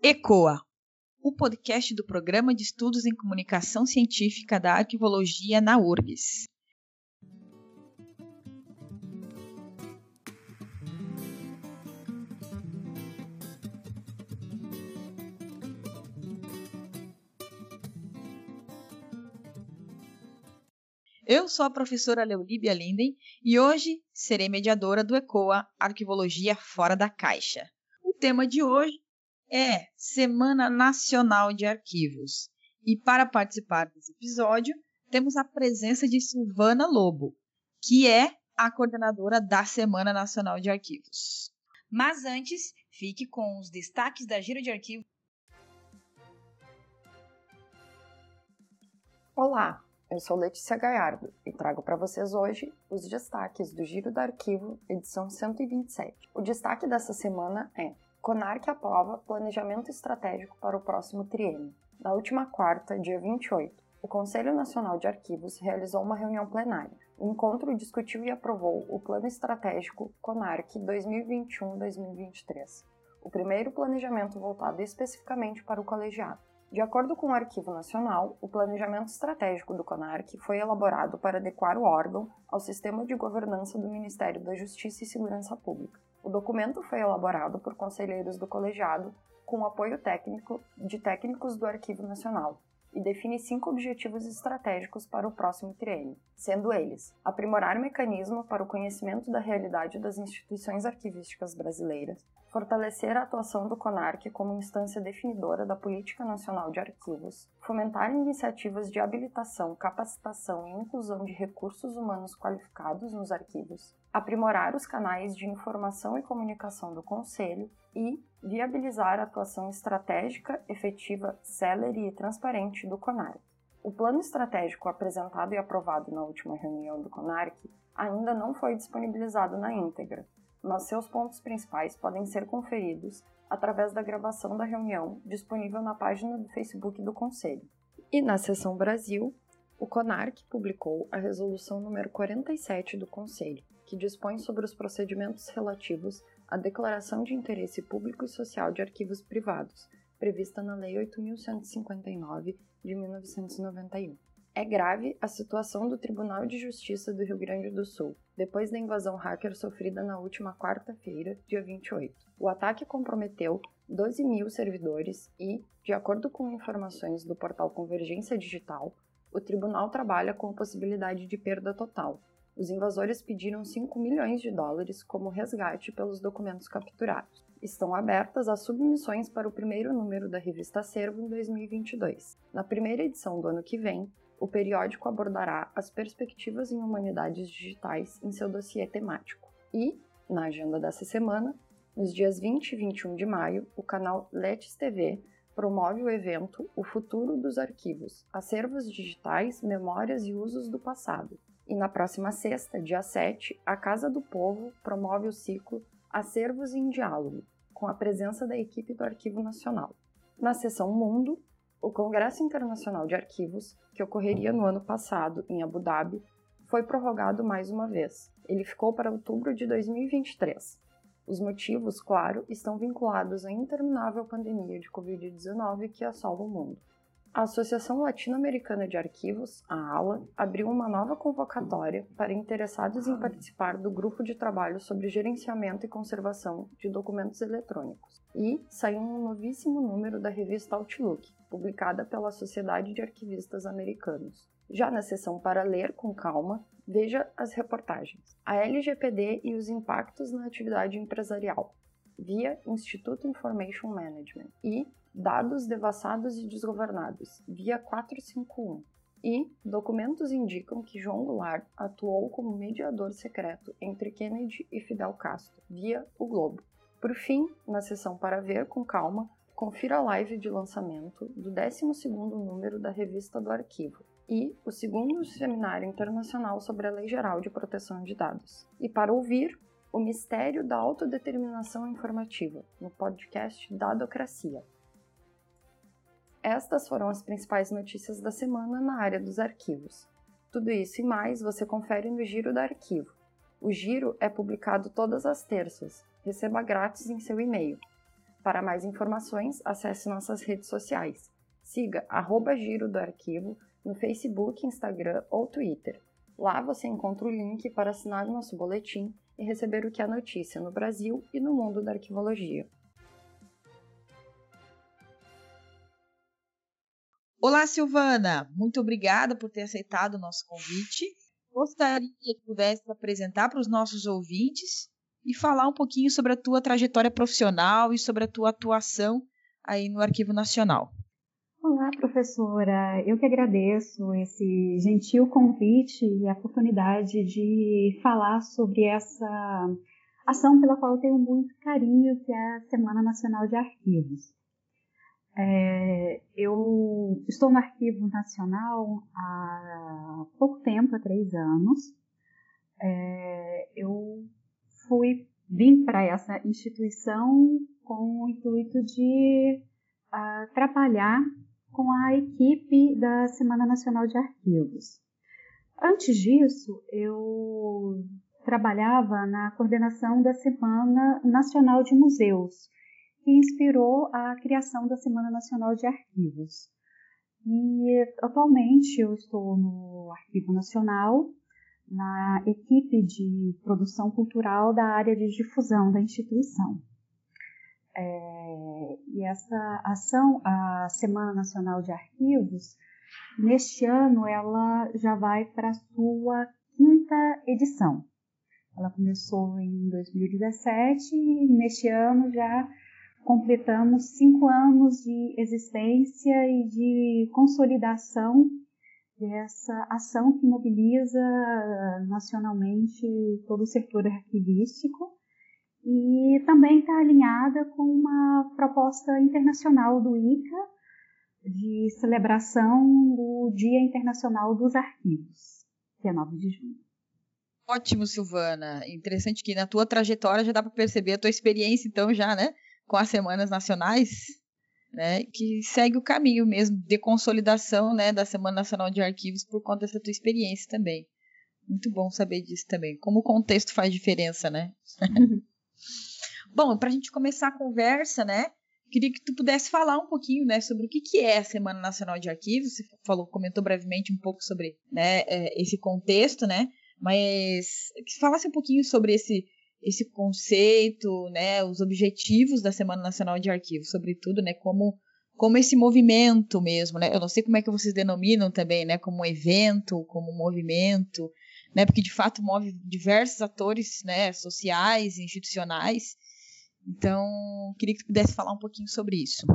ECOA, o podcast do Programa de Estudos em Comunicação Científica da Arquivologia na URGS. Eu sou a professora Leolíbia Linden e hoje serei mediadora do ECOA Arquivologia Fora da Caixa. O tema de hoje é Semana Nacional de Arquivos. E para participar desse episódio, temos a presença de Silvana Lobo, que é a coordenadora da Semana Nacional de Arquivos. Mas antes, fique com os destaques da Giro de Arquivos. Olá, eu sou Letícia Gaiardo e trago para vocês hoje os destaques do Giro do Arquivo, edição 127. O destaque dessa semana é CONARC aprova planejamento estratégico para o próximo triênio. Na última quarta, dia 28, o Conselho Nacional de Arquivos realizou uma reunião plenária. O encontro discutiu e aprovou o Plano Estratégico CONARC 2021-2023, o primeiro planejamento voltado especificamente para o colegiado. De acordo com o Arquivo Nacional, o planejamento estratégico do CONARC foi elaborado para adequar o órgão ao sistema de governança do Ministério da Justiça e Segurança Pública. O documento foi elaborado por conselheiros do colegiado com apoio técnico de técnicos do Arquivo Nacional, e define cinco objetivos estratégicos para o próximo triênio, sendo eles: aprimorar mecanismo para o conhecimento da realidade das instituições arquivísticas brasileiras, fortalecer a atuação do CONARC como instância definidora da política nacional de arquivos, fomentar iniciativas de habilitação, capacitação e inclusão de recursos humanos qualificados nos arquivos, aprimorar os canais de informação e comunicação do Conselho e viabilizar a atuação estratégica, efetiva, célere e transparente do CONARC. O plano estratégico apresentado e aprovado na última reunião do CONARC ainda não foi disponibilizado na íntegra, mas seus pontos principais podem ser conferidos através da gravação da reunião disponível na página do Facebook do Conselho. E na seção Brasil, o CONARC publicou a resolução número 47 do Conselho, que dispõe sobre os procedimentos relativos à declaração de interesse público e social de arquivos privados, prevista na Lei 8.159 de 1991. É grave a situação do Tribunal de Justiça do Rio Grande do Sul, depois da invasão hacker sofrida na última quarta-feira, dia 28. O ataque comprometeu 12 mil servidores e, de acordo com informações do portal Convergência Digital, o tribunal trabalha com possibilidade de perda total, os invasores pediram 5 milhões de dólares como resgate pelos documentos capturados. Estão abertas as submissões para o primeiro número da revista Acervo em 2022. Na primeira edição do ano que vem, o periódico abordará as perspectivas em humanidades digitais em seu dossiê temático. E, na agenda dessa semana, nos dias 20 e 21 de maio, o canal Letes TV promove o evento O Futuro dos Arquivos: Acervos Digitais, Memórias e Usos do Passado, e na próxima sexta, dia 7, a Casa do Povo promove o ciclo Acervos em Diálogo, com a presença da equipe do Arquivo Nacional. Na sessão Mundo, o Congresso Internacional de Arquivos, que ocorreria no ano passado em Abu Dhabi, foi prorrogado mais uma vez. Ele ficou para outubro de 2023. Os motivos, claro, estão vinculados à interminável pandemia de Covid-19 que assola o mundo. A Associação Latino-Americana de Arquivos, a ALA, abriu uma nova convocatória para interessados em participar do grupo de trabalho sobre gerenciamento e conservação de documentos eletrônicos. E saiu um novíssimo número da revista Outlook, publicada pela Sociedade de Arquivistas Americanos. Já na seção para ler com calma, veja as reportagens. A LGPD e os impactos na atividade empresarial, via Instituto Information Management, e dados devassados e desgovernados, via 451. E documentos indicam que João Goulart atuou como mediador secreto entre Kennedy e Fidel Castro, via o Globo. Por fim, na sessão para ver com calma, confira a live de lançamento do 12º número da Revista do Arquivo e o segundo Seminário Internacional sobre a Lei Geral de Proteção de Dados. E para ouvir, o Mistério da Autodeterminação Informativa, no podcast Dadocracia, estas foram as principais notícias da semana na área dos arquivos. Tudo isso e mais você confere no Giro do Arquivo. O Giro é publicado todas as terças. Receba grátis em seu e-mail. Para mais informações, acesse nossas redes sociais. Siga arroba Giro do Arquivo no Facebook, Instagram ou Twitter. Lá você encontra o link para assinar nosso boletim e receber o que é notícia no Brasil e no mundo da arquivologia. Olá, Silvana! Muito obrigada por ter aceitado o nosso convite. Gostaria que pudesse apresentar para os nossos ouvintes e falar um pouquinho sobre a tua trajetória profissional e sobre a tua atuação aí no Arquivo Nacional. Olá, professora. Eu que agradeço esse gentil convite e a oportunidade de falar sobre essa ação pela qual eu tenho muito carinho, que é a Semana Nacional de Arquivos. É, eu estou no Arquivo Nacional há pouco tempo, há três anos. É, eu fui vim para essa instituição com o intuito de uh, trabalhar com a equipe da Semana Nacional de Arquivos. Antes disso, eu trabalhava na coordenação da Semana Nacional de Museus, que inspirou a criação da Semana Nacional de Arquivos. E atualmente eu estou no Arquivo Nacional, na equipe de produção cultural da área de difusão da instituição. É, e essa ação, a Semana Nacional de Arquivos, neste ano ela já vai para a sua quinta edição. Ela começou em 2017 e neste ano já completamos cinco anos de existência e de consolidação dessa ação que mobiliza nacionalmente todo o setor arquivístico e também está alinhada com uma proposta internacional do ICA de celebração do Dia Internacional dos Arquivos, que é 9 de junho. Ótimo, Silvana. Interessante que na tua trajetória já dá para perceber a tua experiência, então, já, né? Com as semanas nacionais, né? Que segue o caminho mesmo de consolidação, né? Da Semana Nacional de Arquivos por conta dessa tua experiência também. Muito bom saber disso também. Como o contexto faz diferença, né? Bom, para a gente começar a conversa, né? Queria que tu pudesse falar um pouquinho, né, sobre o que, que é a Semana Nacional de Arquivos. Você falou, comentou brevemente um pouco sobre, né, é, esse contexto, né? Mas que falasse um pouquinho sobre esse esse conceito, né, os objetivos da Semana Nacional de Arquivos, sobretudo, né, como como esse movimento mesmo, né? Eu não sei como é que vocês denominam também, né, como evento, como movimento, né? Porque de fato move diversos atores, né, sociais, institucionais. Então, queria que tu pudesse falar um pouquinho sobre isso.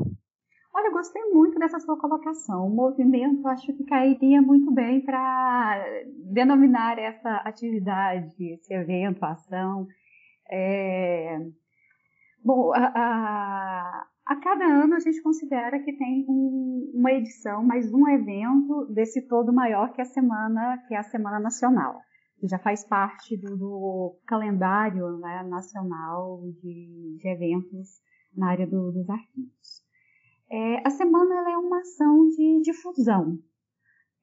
Olha, eu gostei muito dessa sua colocação. O movimento acho que cairia muito bem para denominar essa atividade, esse evento, ação. É... Bom, a, a, a, cada ano a gente considera que tem um, uma edição, mais um evento desse todo maior que é a semana, que é a Semana Nacional que já faz parte do, do calendário né, nacional de, de, eventos na área do, dos arquivos. É, a semana é uma ação de difusão.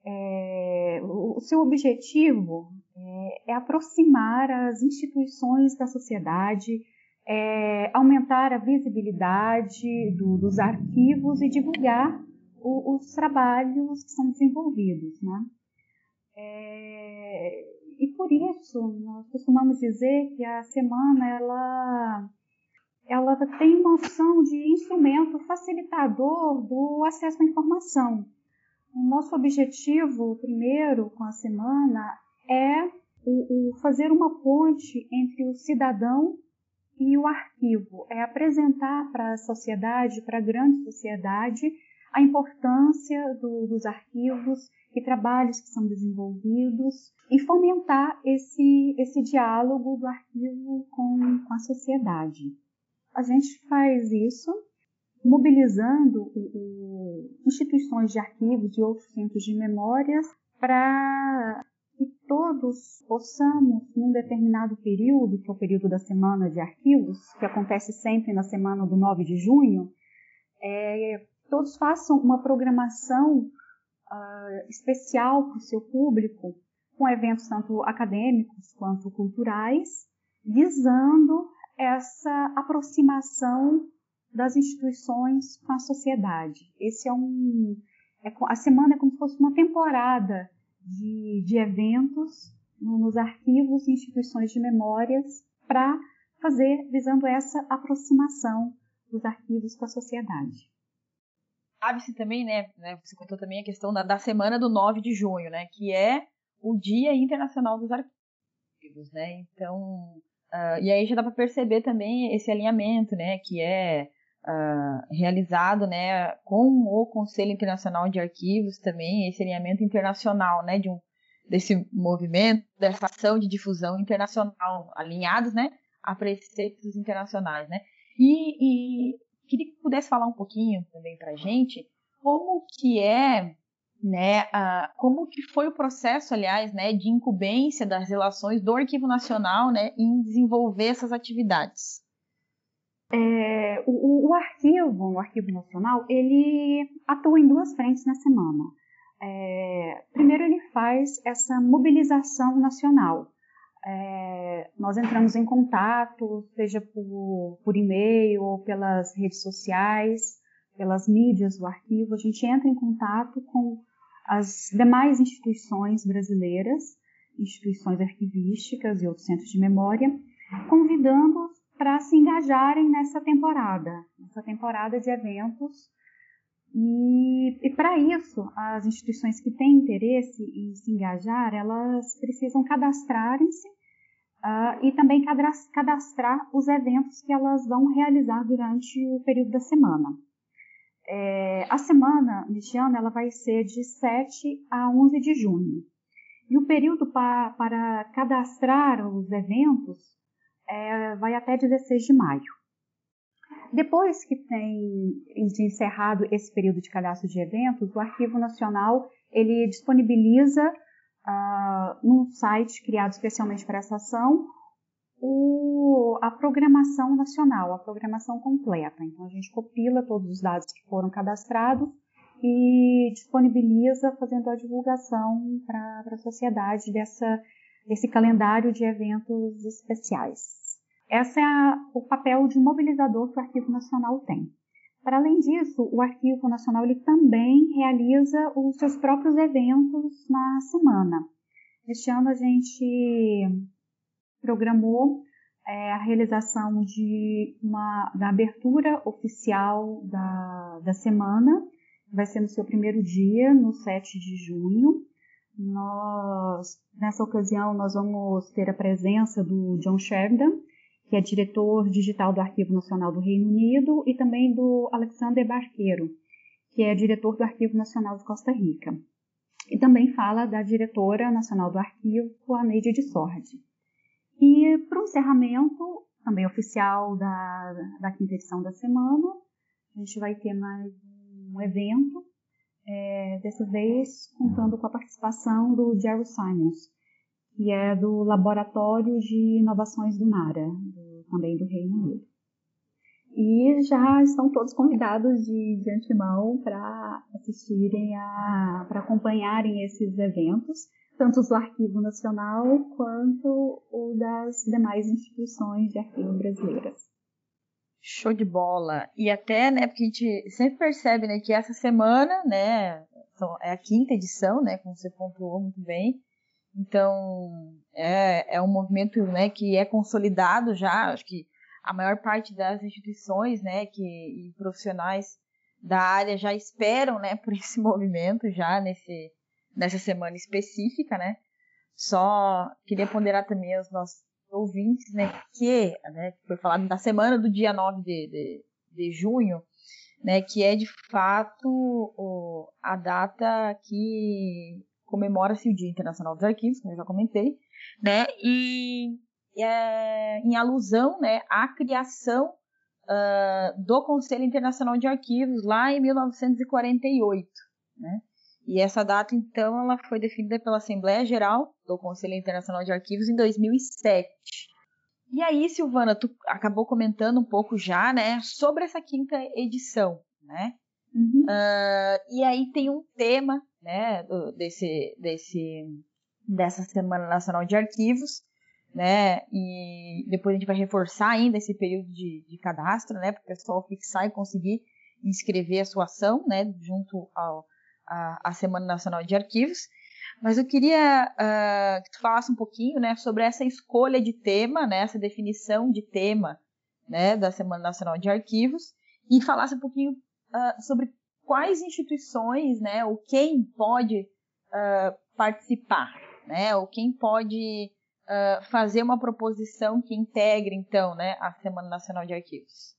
É, o, o, seu objetivo é, é, aproximar as instituições da sociedade, é, aumentar a visibilidade do, dos arquivos e divulgar o, os trabalhos que são desenvolvidos. Né? É, e por isso, nós costumamos dizer que a semana ela, ela tem uma opção de instrumento facilitador do acesso à informação. O nosso objetivo, primeiro, com a semana, é o, o fazer uma ponte entre o cidadão e o arquivo, é apresentar para a sociedade, para a grande sociedade, a importância do, dos arquivos e trabalhos que são desenvolvidos e fomentar esse, esse diálogo do arquivo com, com a sociedade. A gente faz isso mobilizando o, o, instituições de arquivos e outros centros de memórias para que todos possamos, num determinado período, que é o período da Semana de Arquivos, que acontece sempre na semana do 9 de junho, é, todos façam uma programação uh, especial para o seu público, com eventos tanto acadêmicos quanto culturais, visando essa aproximação das instituições com a sociedade. Esse é um é, a semana é como se fosse uma temporada de, de eventos nos arquivos e instituições de memórias para fazer visando essa aproximação dos arquivos com a sociedade. Sabe-se também, né, né, você contou também a questão da, da semana do 9 de junho, né, que é o Dia Internacional dos Arquivos, né, então, uh, e aí já dá para perceber também esse alinhamento, né, que é uh, realizado, né, com o Conselho Internacional de Arquivos também, esse alinhamento internacional, né, de um, desse movimento, dessa ação de difusão internacional, alinhados, né, a preceitos internacionais, né, e, e queria que pudesse falar um pouquinho também para a gente como que é, né, uh, como que foi o processo, aliás, né, de incumbência das relações do Arquivo Nacional, né, em desenvolver essas atividades. É, o, o, arquivo, o Arquivo Nacional, ele atua em duas frentes na semana. É, primeiro, ele faz essa mobilização nacional. É, nós entramos em contato, seja por, por e-mail ou pelas redes sociais, pelas mídias do arquivo, a gente entra em contato com as demais instituições brasileiras, instituições arquivísticas e outros centros de memória, convidando-os para se engajarem nessa temporada, nessa temporada de eventos. E, e para isso, as instituições que têm interesse em se engajar, elas precisam cadastrarem-se uh, e também cadastrar os eventos que elas vão realizar durante o período da semana. É, a semana, neste ano, ela vai ser de 7 a 11 de junho. E o período pa, para cadastrar os eventos é, vai até 16 de maio. Depois que tem encerrado esse período de cadastro de eventos, o Arquivo Nacional ele disponibiliza uh, num site criado especialmente para essa ação o, a programação nacional, a programação completa. Então a gente copila todos os dados que foram cadastrados e disponibiliza fazendo a divulgação para a sociedade dessa, desse calendário de eventos especiais. Esse é a, o papel de mobilizador que o Arquivo Nacional tem. Para além disso, o Arquivo Nacional ele também realiza os seus próprios eventos na semana. Este ano a gente programou é, a realização de uma da abertura oficial da, da semana, vai ser no seu primeiro dia, no 7 de junho. Nós, nessa ocasião, nós vamos ter a presença do John Sheridan, que é diretor digital do Arquivo Nacional do Reino Unido, e também do Alexander Barqueiro, que é diretor do Arquivo Nacional de Costa Rica. E também fala da diretora nacional do arquivo, a Neide de Sordi. E para o encerramento, também oficial da, da quinta edição da semana, a gente vai ter mais um evento, é, dessa vez contando com a participação do Jerry Simons, que é do Laboratório de Inovações do NARA, do, também do Reino Unido. E já estão todos convidados de, de antemão para assistirem, para acompanharem esses eventos, tanto do Arquivo Nacional quanto o das demais instituições de arquivo brasileiras. Show de bola. E até, né, porque a gente sempre percebe, né, que essa semana, né, é a quinta edição, né, como você pontuou muito bem, então, é, é um movimento né, que é consolidado já, acho que a maior parte das instituições né, que, e profissionais da área já esperam né, por esse movimento já nesse, nessa semana específica, né? Só queria ponderar também aos nossos ouvintes, né, que né, foi falado da semana do dia 9 de, de, de junho, né, que é de fato o, a data que comemora-se o Dia Internacional dos Arquivos, como eu já comentei, né? E é, em alusão, né, à criação uh, do Conselho Internacional de Arquivos lá em 1948, né? E essa data, então, ela foi definida pela Assembleia Geral do Conselho Internacional de Arquivos em 2007. E aí, Silvana, tu acabou comentando um pouco já, né, sobre essa quinta edição, né? Uhum. Uh, e aí tem um tema né, desse, desse, dessa Semana Nacional de Arquivos, né? E depois a gente vai reforçar ainda esse período de, de cadastro, né? Para o pessoal fixar e conseguir inscrever a sua ação, né? Junto ao, a, a Semana Nacional de Arquivos. Mas eu queria uh, que tu falasse um pouquinho, né? Sobre essa escolha de tema, né? Essa definição de tema, né? Da Semana Nacional de Arquivos e falasse um pouquinho uh, sobre quais instituições, né? Ou quem pode uh, participar, né? Ou quem pode fazer uma proposição que integre, então, né, a Semana Nacional de Arquivos.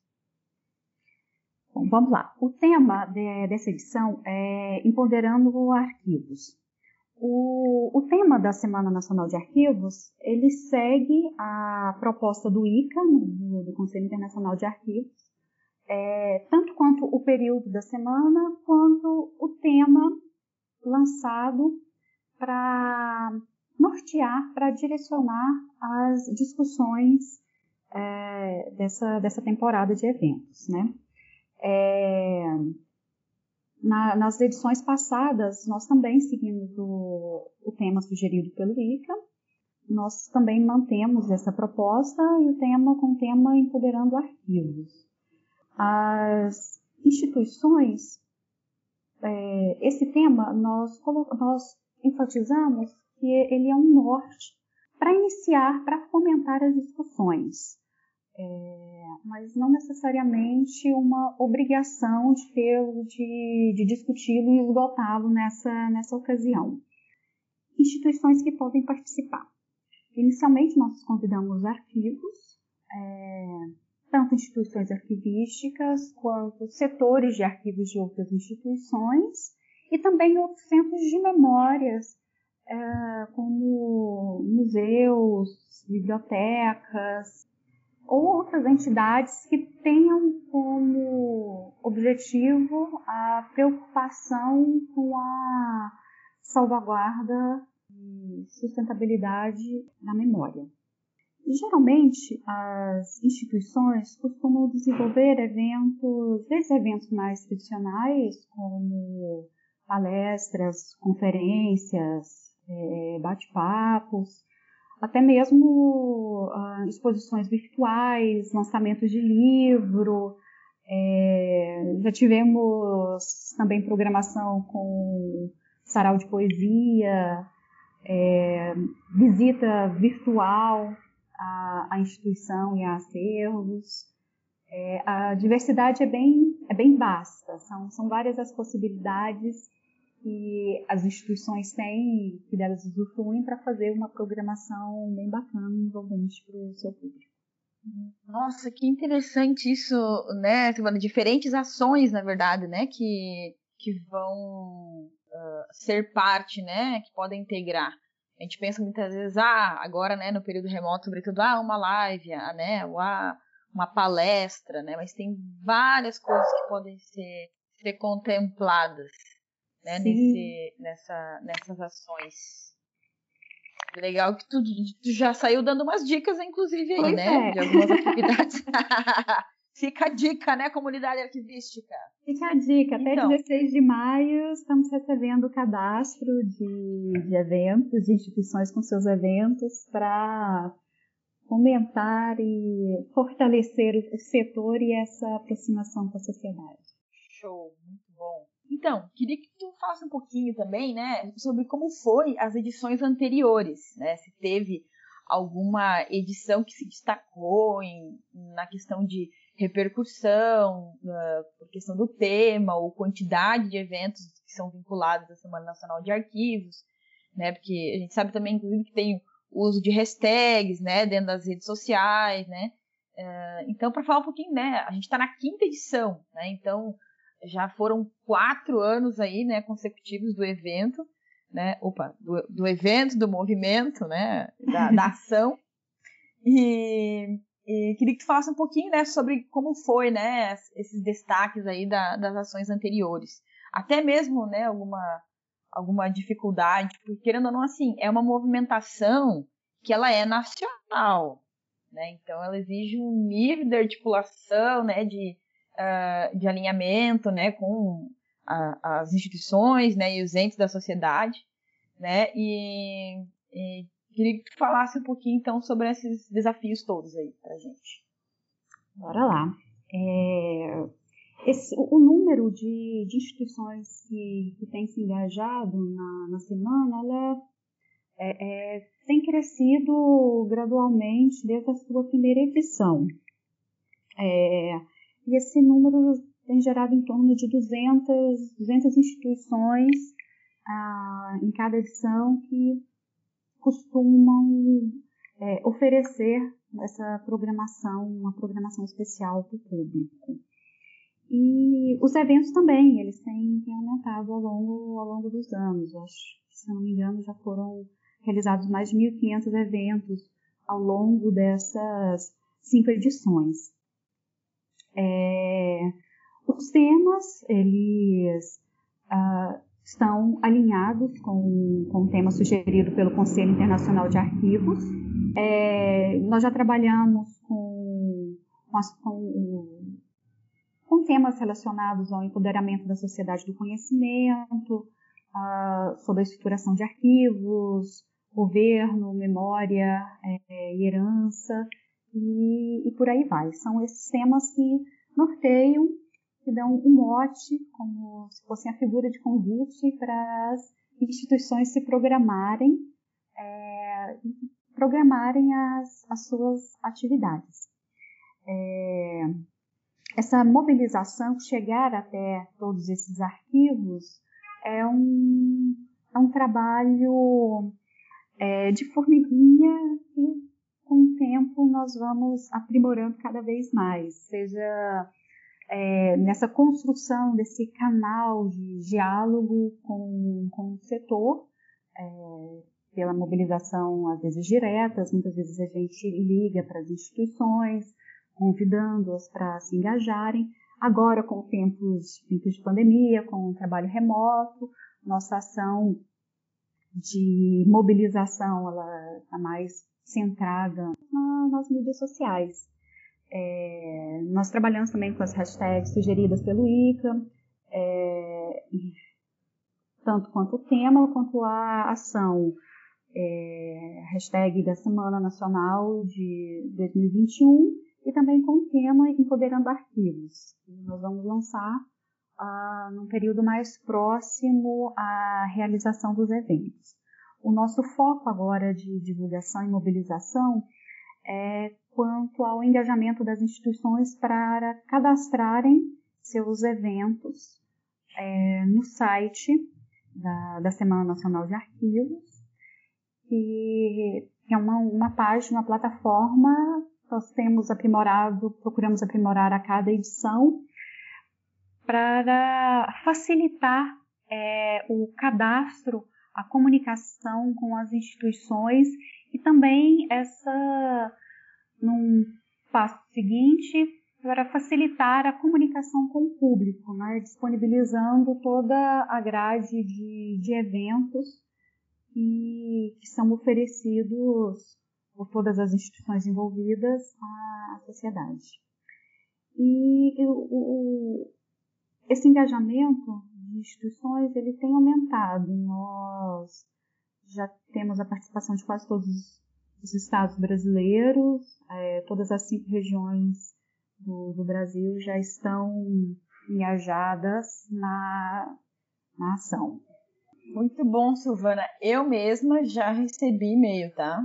Bom, vamos lá. O tema de, dessa edição é Empoderando Arquivos. O, o, tema da Semana Nacional de Arquivos, ele segue a proposta do ICA, do, do Conselho Internacional de Arquivos, é, tanto quanto o período da semana, quanto o tema lançado para nortear, para direcionar as discussões é, dessa, dessa temporada de eventos. Né? É, na, nas edições passadas, nós também seguimos o, o tema sugerido pelo ICA, nós também mantemos essa proposta e o tema com o tema Empoderando Arquivos. As instituições, é, esse tema nós, nós enfatizamos que ele é um norte para iniciar, para fomentar as discussões. É, mas não necessariamente uma obrigação de tê-lo, de, de discuti-lo e esgotá-lo nessa, nessa ocasião. Instituições que podem participar. Inicialmente, nós convidamos arquivos, é, tanto instituições arquivísticas quanto setores de arquivos de outras instituições e também outros centros de memórias é, como museus, bibliotecas ou outras entidades que tenham como objetivo a preocupação com a salvaguarda e sustentabilidade da memória. Geralmente, as instituições costumam desenvolver eventos, desde eventos mais tradicionais, como palestras, conferências, é, bate-papos, até mesmo uh, exposições virtuais, lançamentos de livro. É, já tivemos também programação com sarau de poesia, é, visita virtual à, à, instituição e a acervos. É, a diversidade é bem, é bem vasta, são, são várias as possibilidades que as instituições têm, que delas usufruem para fazer uma programação bem bacana envolvente para o seu público. Nossa, que interessante isso, né? Diferentes ações, na verdade, né, que, que vão uh, ser parte, né, que podem integrar. A gente pensa muitas vezes, ah, agora, né, no período remoto, sobretudo, ah, uma live, ah, né, ah, uma palestra, né, mas tem várias coisas que podem ser, ser contempladas né, nesse, nessa, nessas ações. Legal que tu, tu, já saiu dando umas dicas, inclusive, aí, pois né? É. De algumas atividades. Fica a dica, né, comunidade arquivística? Fica a dica. Até então, 16 de maio estamos recebendo o cadastro de, de eventos, de instituições com seus eventos, para fomentar e fortalecer o setor e essa aproximação com a sociedade. Show. Então, queria que tu falasse um pouquinho também, né, sobre como foi as edições anteriores, né? Se teve alguma edição que se destacou em, na questão de repercussão, na, por questão do tema ou quantidade de eventos que são vinculados à Semana Nacional de Arquivos, né? Porque a gente sabe também, inclusive, que tem o uso de hashtags, né, dentro das redes sociais, né? Uh, então, para falar um pouquinho, né, a gente está na quinta edição, né? Então, já foram quatro anos aí, né, consecutivos do evento, né, opa, do, do evento, do movimento, né, da, da ação. E, e, queria que tu falasse um pouquinho, né, sobre como foi, né, esses destaques aí da, das ações anteriores. Até mesmo, né, alguma, alguma dificuldade, porque querendo ou não, assim, é uma movimentação que ela é nacional, né, então ela exige um nível de articulação, né, de uh, de alinhamento né, com a, as instituições né, e os entes da sociedade. Né, e, e Queria que tu falasse um pouquinho então sobre esses desafios todos aí pra gente. Bora lá. É, esse, o número de, de instituições que, que tem se engajado na, na semana, ela é, é, tem crescido gradualmente desde a sua primeira edição. É, e esse número tem gerado em torno de 200, 200 instituições ah, em cada edição que costumam é, oferecer essa programação, uma programação especial para o público. E os eventos também, eles têm, têm aumentado ao longo, ao longo dos anos. Eu acho se não me engano, já foram realizados mais de 1.500 eventos ao longo dessas cinco edições. É, os temas, eles uh, estão alinhados com, com o tema sugerido pelo Conselho Internacional de Arquivos. É, nós já trabalhamos com, com, as, com, com, temas relacionados ao empoderamento da sociedade do conhecimento, uh, sobre a estruturação de arquivos, governo, memória é, e herança, e, e por aí vai. São esses temas que norteiam que dão um mote, como se fosse a figura de convite para as instituições se programarem, é, programarem as, as suas atividades. É, essa mobilização, chegar até todos esses arquivos, é um, é um trabalho é, de formiguinha que, com o tempo, nós vamos aprimorando cada vez mais, seja é, nessa construção desse canal de diálogo com, com o setor, é, pela mobilização, às vezes diretas, muitas vezes a gente liga para as instituições, convidando-as para se engajarem. Agora, com tempos, tempos de pandemia, com o trabalho remoto, nossa ação de mobilização ela está mais centrada nas mídias sociais. É, nós trabalhamos também com as hashtags sugeridas pelo ICA, é, tanto quanto o tema quanto a ação. É, hashtag da Semana Nacional de 2021 e também com o tema Empoderando Arquivos. Nós vamos lançar ah, num período mais próximo à realização dos eventos. O nosso foco agora de divulgação e mobilização é, quanto ao engajamento das instituições para cadastrarem seus eventos é, no site da, da, Semana Nacional de Arquivos, que é uma, uma página, uma plataforma, nós temos aprimorado, procuramos aprimorar a cada edição, para facilitar é, o cadastro, a comunicação com as instituições e também essa, num passo seguinte, para facilitar a comunicação com o público, né, disponibilizando toda a grade de, de eventos que, que são oferecidos por todas as instituições envolvidas à sociedade. E o, o, esse engajamento de instituições ele tem aumentado. Nós já temos a participação de quase todos os estados brasileiros, é, todas as cinco regiões do, do, Brasil já estão engajadas na, na ação. Muito bom, Silvana. Eu mesma já recebi e-mail, tá?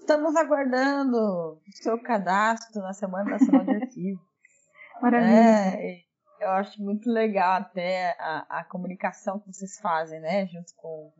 Estamos aguardando o seu cadastro na Semana Nacional de Arquivo. Maravilha. É, eu acho muito legal até a, a comunicação que vocês fazem, né? Junto com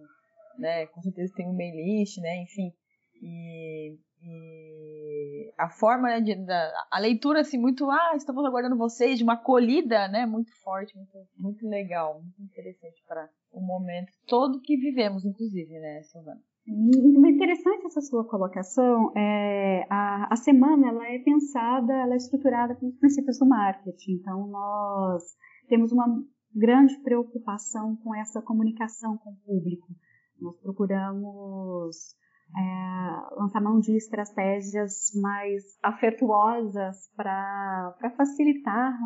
né? Com certeza tem um mail list, né? Enfim, e, e a forma né, de, da, a leitura assim muito, ah, estamos aguardando vocês, de uma acolhida, né? Muito forte, muito, muito legal, muito interessante para o momento todo que vivemos, inclusive, né, Silvana? Muito interessante essa sua colocação. É, a, a semana ela é pensada, ela é estruturada com os princípios do marketing. Então nós temos uma grande preocupação com essa comunicação com o público. Nós procuramos é, lançar mão de estratégias mais afetuosas para facilitar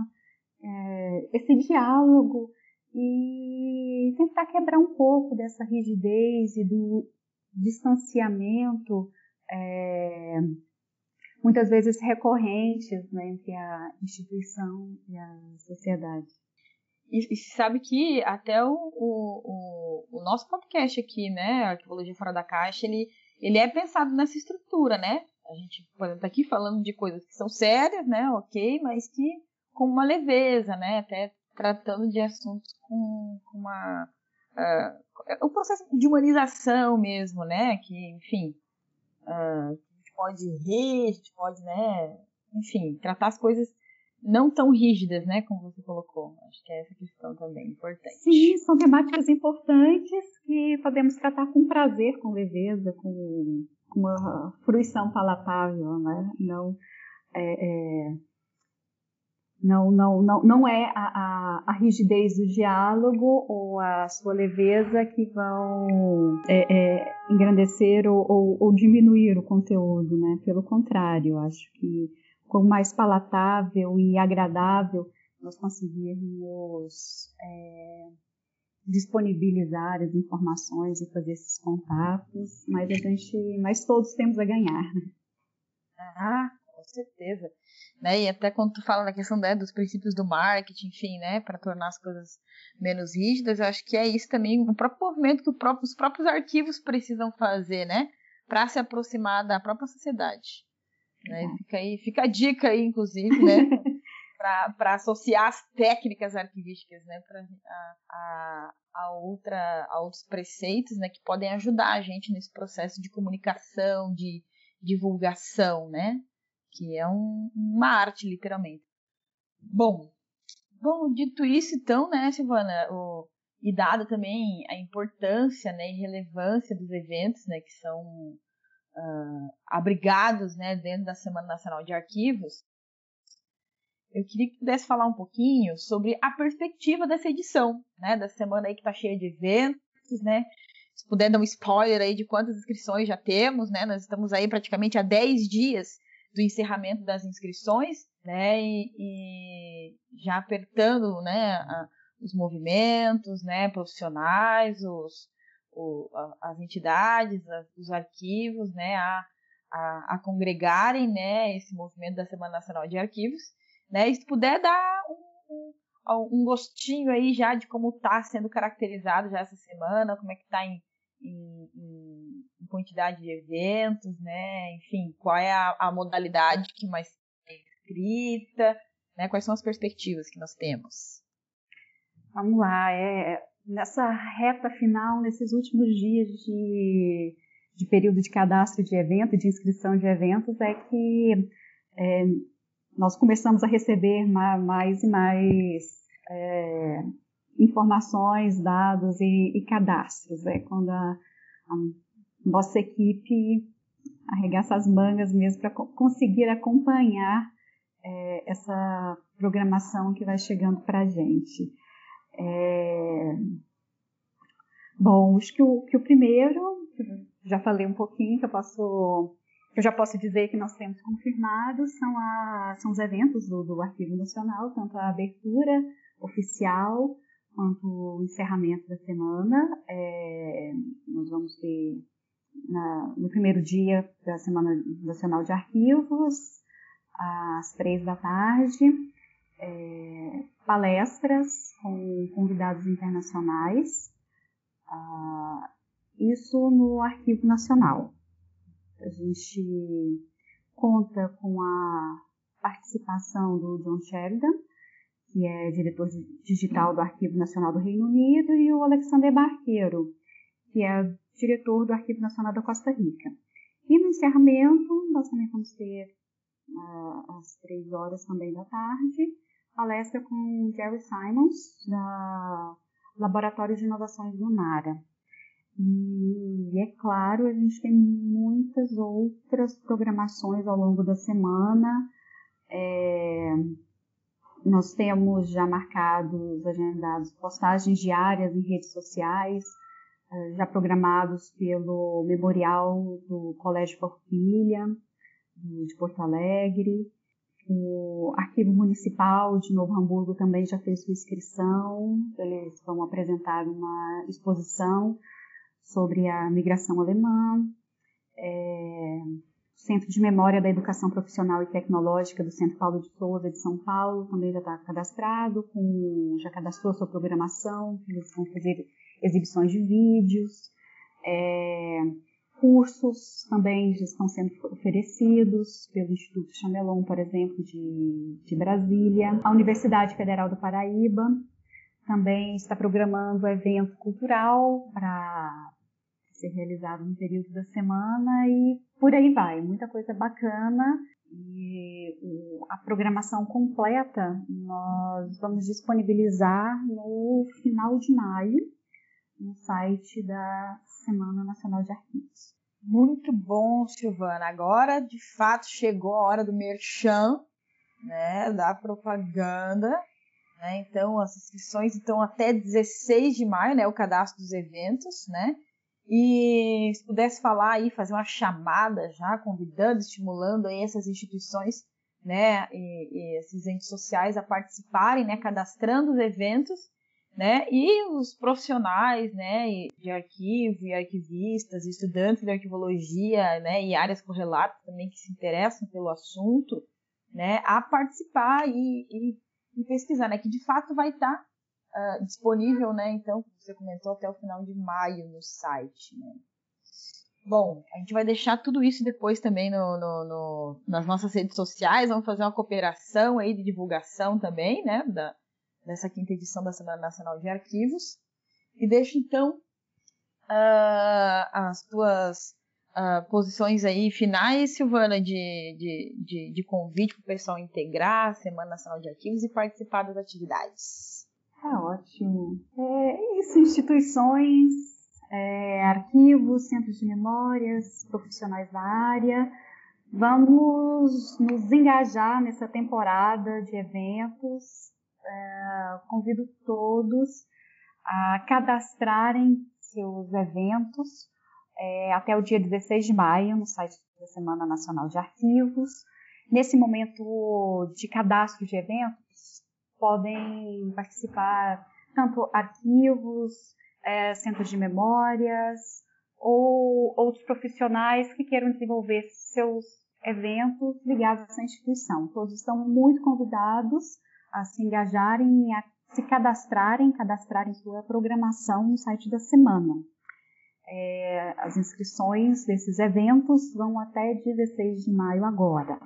é, esse diálogo e tentar quebrar um pouco dessa rigidez e do distanciamento é, muitas vezes recorrentes né, entre a instituição e a sociedade. E, e sabe que até o, o, o, nosso podcast aqui, né, Arquivologia Fora da Caixa, ele, ele é pensado nessa estrutura, né? A gente estar aqui falando de coisas que são sérias, né, ok, mas que com uma leveza, né, até tratando de assuntos com, com uma... Uh, o processo de humanização mesmo, né, que, enfim, uh, a gente pode rir, a gente pode, né, enfim, tratar as coisas não tão rígidas, né, como você colocou. Acho que é essa questão também importante. Sim, são temáticas importantes que podemos tratar com prazer, com leveza, com uma fruição palatável, né? Não é, é, não, não, não, não é a, a, a, rigidez do diálogo ou a sua leveza que vão é, é, engrandecer ou, ou, ou, diminuir o conteúdo, né? Pelo contrário, acho que como mais palatável e agradável nós conseguirmos é, disponibilizar as informações e fazer esses contatos, mas a gente, mas todos temos a ganhar. Ah, com certeza. Né? E até quando tu fala na questão né, dos princípios do marketing, enfim, né, para tornar as coisas menos rígidas, eu acho que é isso também, o próprio movimento que próprio, os próprios arquivos precisam fazer, né, para se aproximar da própria sociedade. Né? Fica, aí, fica a dica aí, inclusive, né? para associar as técnicas arquivísticas né, pra, a, a, a, outra, a outros preceitos né, que podem ajudar a gente nesse processo de comunicação, de divulgação, né? Que é um, uma arte, literalmente. Bom, bom, dito isso, então, né, Silvana, o, e dada também a importância né, e relevância dos eventos né, que são uh, abrigados né, dentro da Semana Nacional de Arquivos, eu queria que pudesse falar um pouquinho sobre a perspectiva dessa edição, né, da semana aí que está cheia de eventos, né, se puder dar um spoiler aí de quantas inscrições já temos, né, nós estamos aí praticamente há 10 dias do encerramento das inscrições, né, e, e já apertando, né, a, os movimentos, né, profissionais, os, o, a, as entidades, a, os arquivos, né, a, a, congregarem, né, esse movimento da Semana Nacional de Arquivos, né, e se puder dar um, um, um gostinho aí já de como está sendo caracterizado já essa semana, como é que está em, em, em, quantidade de eventos, né, enfim, qual é a, a modalidade que mais é escrita, né, quais são as perspectivas que nós temos. Vamos lá, é, nessa reta final, nesses últimos dias de, de período de cadastro de evento, de inscrição de eventos, é que é, nós começamos a receber mais e mais é, informações, dados e, e, cadastros. É quando a, a nossa equipe arregaça as mangas mesmo para conseguir acompanhar é, essa programação que vai chegando para a gente. É... Bom, acho que o, que o primeiro, já falei um pouquinho, que eu posso eu já posso dizer que nós temos confirmados são, a, são os eventos do, do Arquivo Nacional, tanto a abertura oficial quanto o encerramento da semana. É, nós vamos ter na, no primeiro dia da Semana Nacional de Arquivos, às três da tarde, é, palestras com convidados internacionais, ah, isso no Arquivo Nacional. A gente conta com a participação do John Sheridan, que é diretor digital do Arquivo Nacional do Reino Unido, e o Alexander Barqueiro, que é diretor do Arquivo Nacional da Costa Rica. E no encerramento, nós também vamos ter uh, às três horas também da tarde, palestra com Jerry Simons, da Laboratório de Inovações do NARA. E é claro, a gente tem muitas outras programações ao longo da semana. É, nós temos já marcados, agendados, postagens diárias em redes sociais, já programados pelo Memorial do Colégio Porfilha, de Porto Alegre. O Arquivo Municipal de Novo Hamburgo também já fez sua inscrição. Eles vão apresentar uma exposição sobre a migração alemã, é, Centro de Memória da Educação Profissional e Tecnológica do Centro Paulo de Souza de São Paulo também já está cadastrado, com, já cadastrou sua programação, eles vão fazer exibições de vídeos, é, cursos também já estão sendo oferecidos pelo Instituto Chamelon, por exemplo, de, de Brasília. A Universidade Federal do Paraíba também está programando evento cultural para ser realizado no período da semana e por aí vai, muita coisa bacana. E a programação completa nós vamos disponibilizar no final de maio no site da Semana Nacional de Arquivos. Muito bom, Silvana. Agora, de fato, chegou a hora do merchan, né, da propaganda. Né? Então, as inscrições estão até 16 de maio, né, o cadastro dos eventos, né? E se pudesse falar aí, fazer uma chamada já, convidando, estimulando aí essas instituições, né, e, e esses entes sociais a participarem, né, cadastrando os eventos, né, e os profissionais, né, de arquivo e arquivistas, estudantes de arquivologia, né, e áreas correlatas também que se interessam pelo assunto, né, a participar e, e, e pesquisar, né, que de fato vai estar tá uh, disponível, né? Então, você comentou até o final de maio no site, né? Bom, a gente vai deixar tudo isso depois também no, no, no, nas nossas redes sociais. Vamos fazer uma cooperação aí de divulgação também, né? Da, dessa quinta edição da Semana Nacional de Arquivos. E deixo então uh, as tuas uh, posições aí finais, Silvana, de, de, de, de convite para o pessoal integrar a Semana Nacional de Arquivos e participar das atividades. Tá ótimo. É isso, instituições, é, arquivos, centros de memórias, profissionais da área. Vamos nos engajar nessa temporada de eventos. É, convido todos a cadastrarem seus eventos é, até o dia 16 de maio no site da Semana Nacional de Arquivos. Nesse momento de cadastro de eventos, podem participar tanto arquivos, é, centros de memórias ou outros profissionais que queiram desenvolver seus eventos ligados a essa instituição. Todos estão muito convidados a se engajarem, a se cadastrarem, cadastrarem sua programação no site da semana. É, as inscrições desses eventos vão até 16 de maio agora.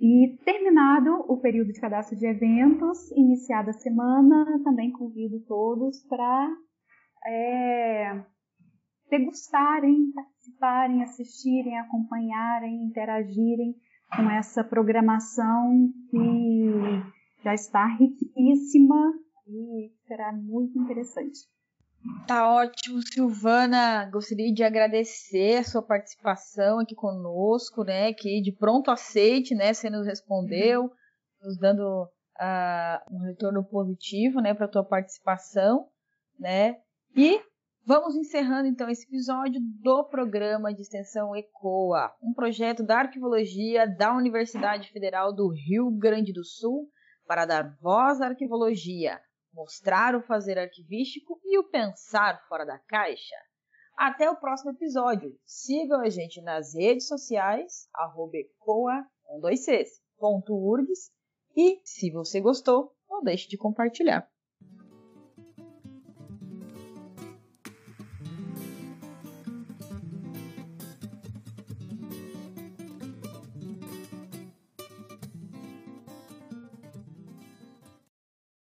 E terminado o período de cadastro de eventos, iniciada a semana, também convido todos para é, degustarem, participarem, assistirem, acompanharem, interagirem com essa programação que já está riquíssima e será muito interessante. Tá ótimo, Silvana. Gostaria de agradecer a sua participação aqui conosco, né? Que de pronto aceite, né? Você nos respondeu, nos dando uh, um retorno positivo, né? Para tua participação, né? E vamos encerrando então esse episódio do programa de extensão ECOA, um projeto da arquivologia da Universidade Federal do Rio Grande do Sul para dar voz à arquivologia mostrar o fazer arquivístico e o pensar fora da caixa. Até o próximo episódio. Sigam a gente nas redes sociais, arroba ecoa, com dois Cs, ponto urgs, e se você gostou, não deixe de compartilhar.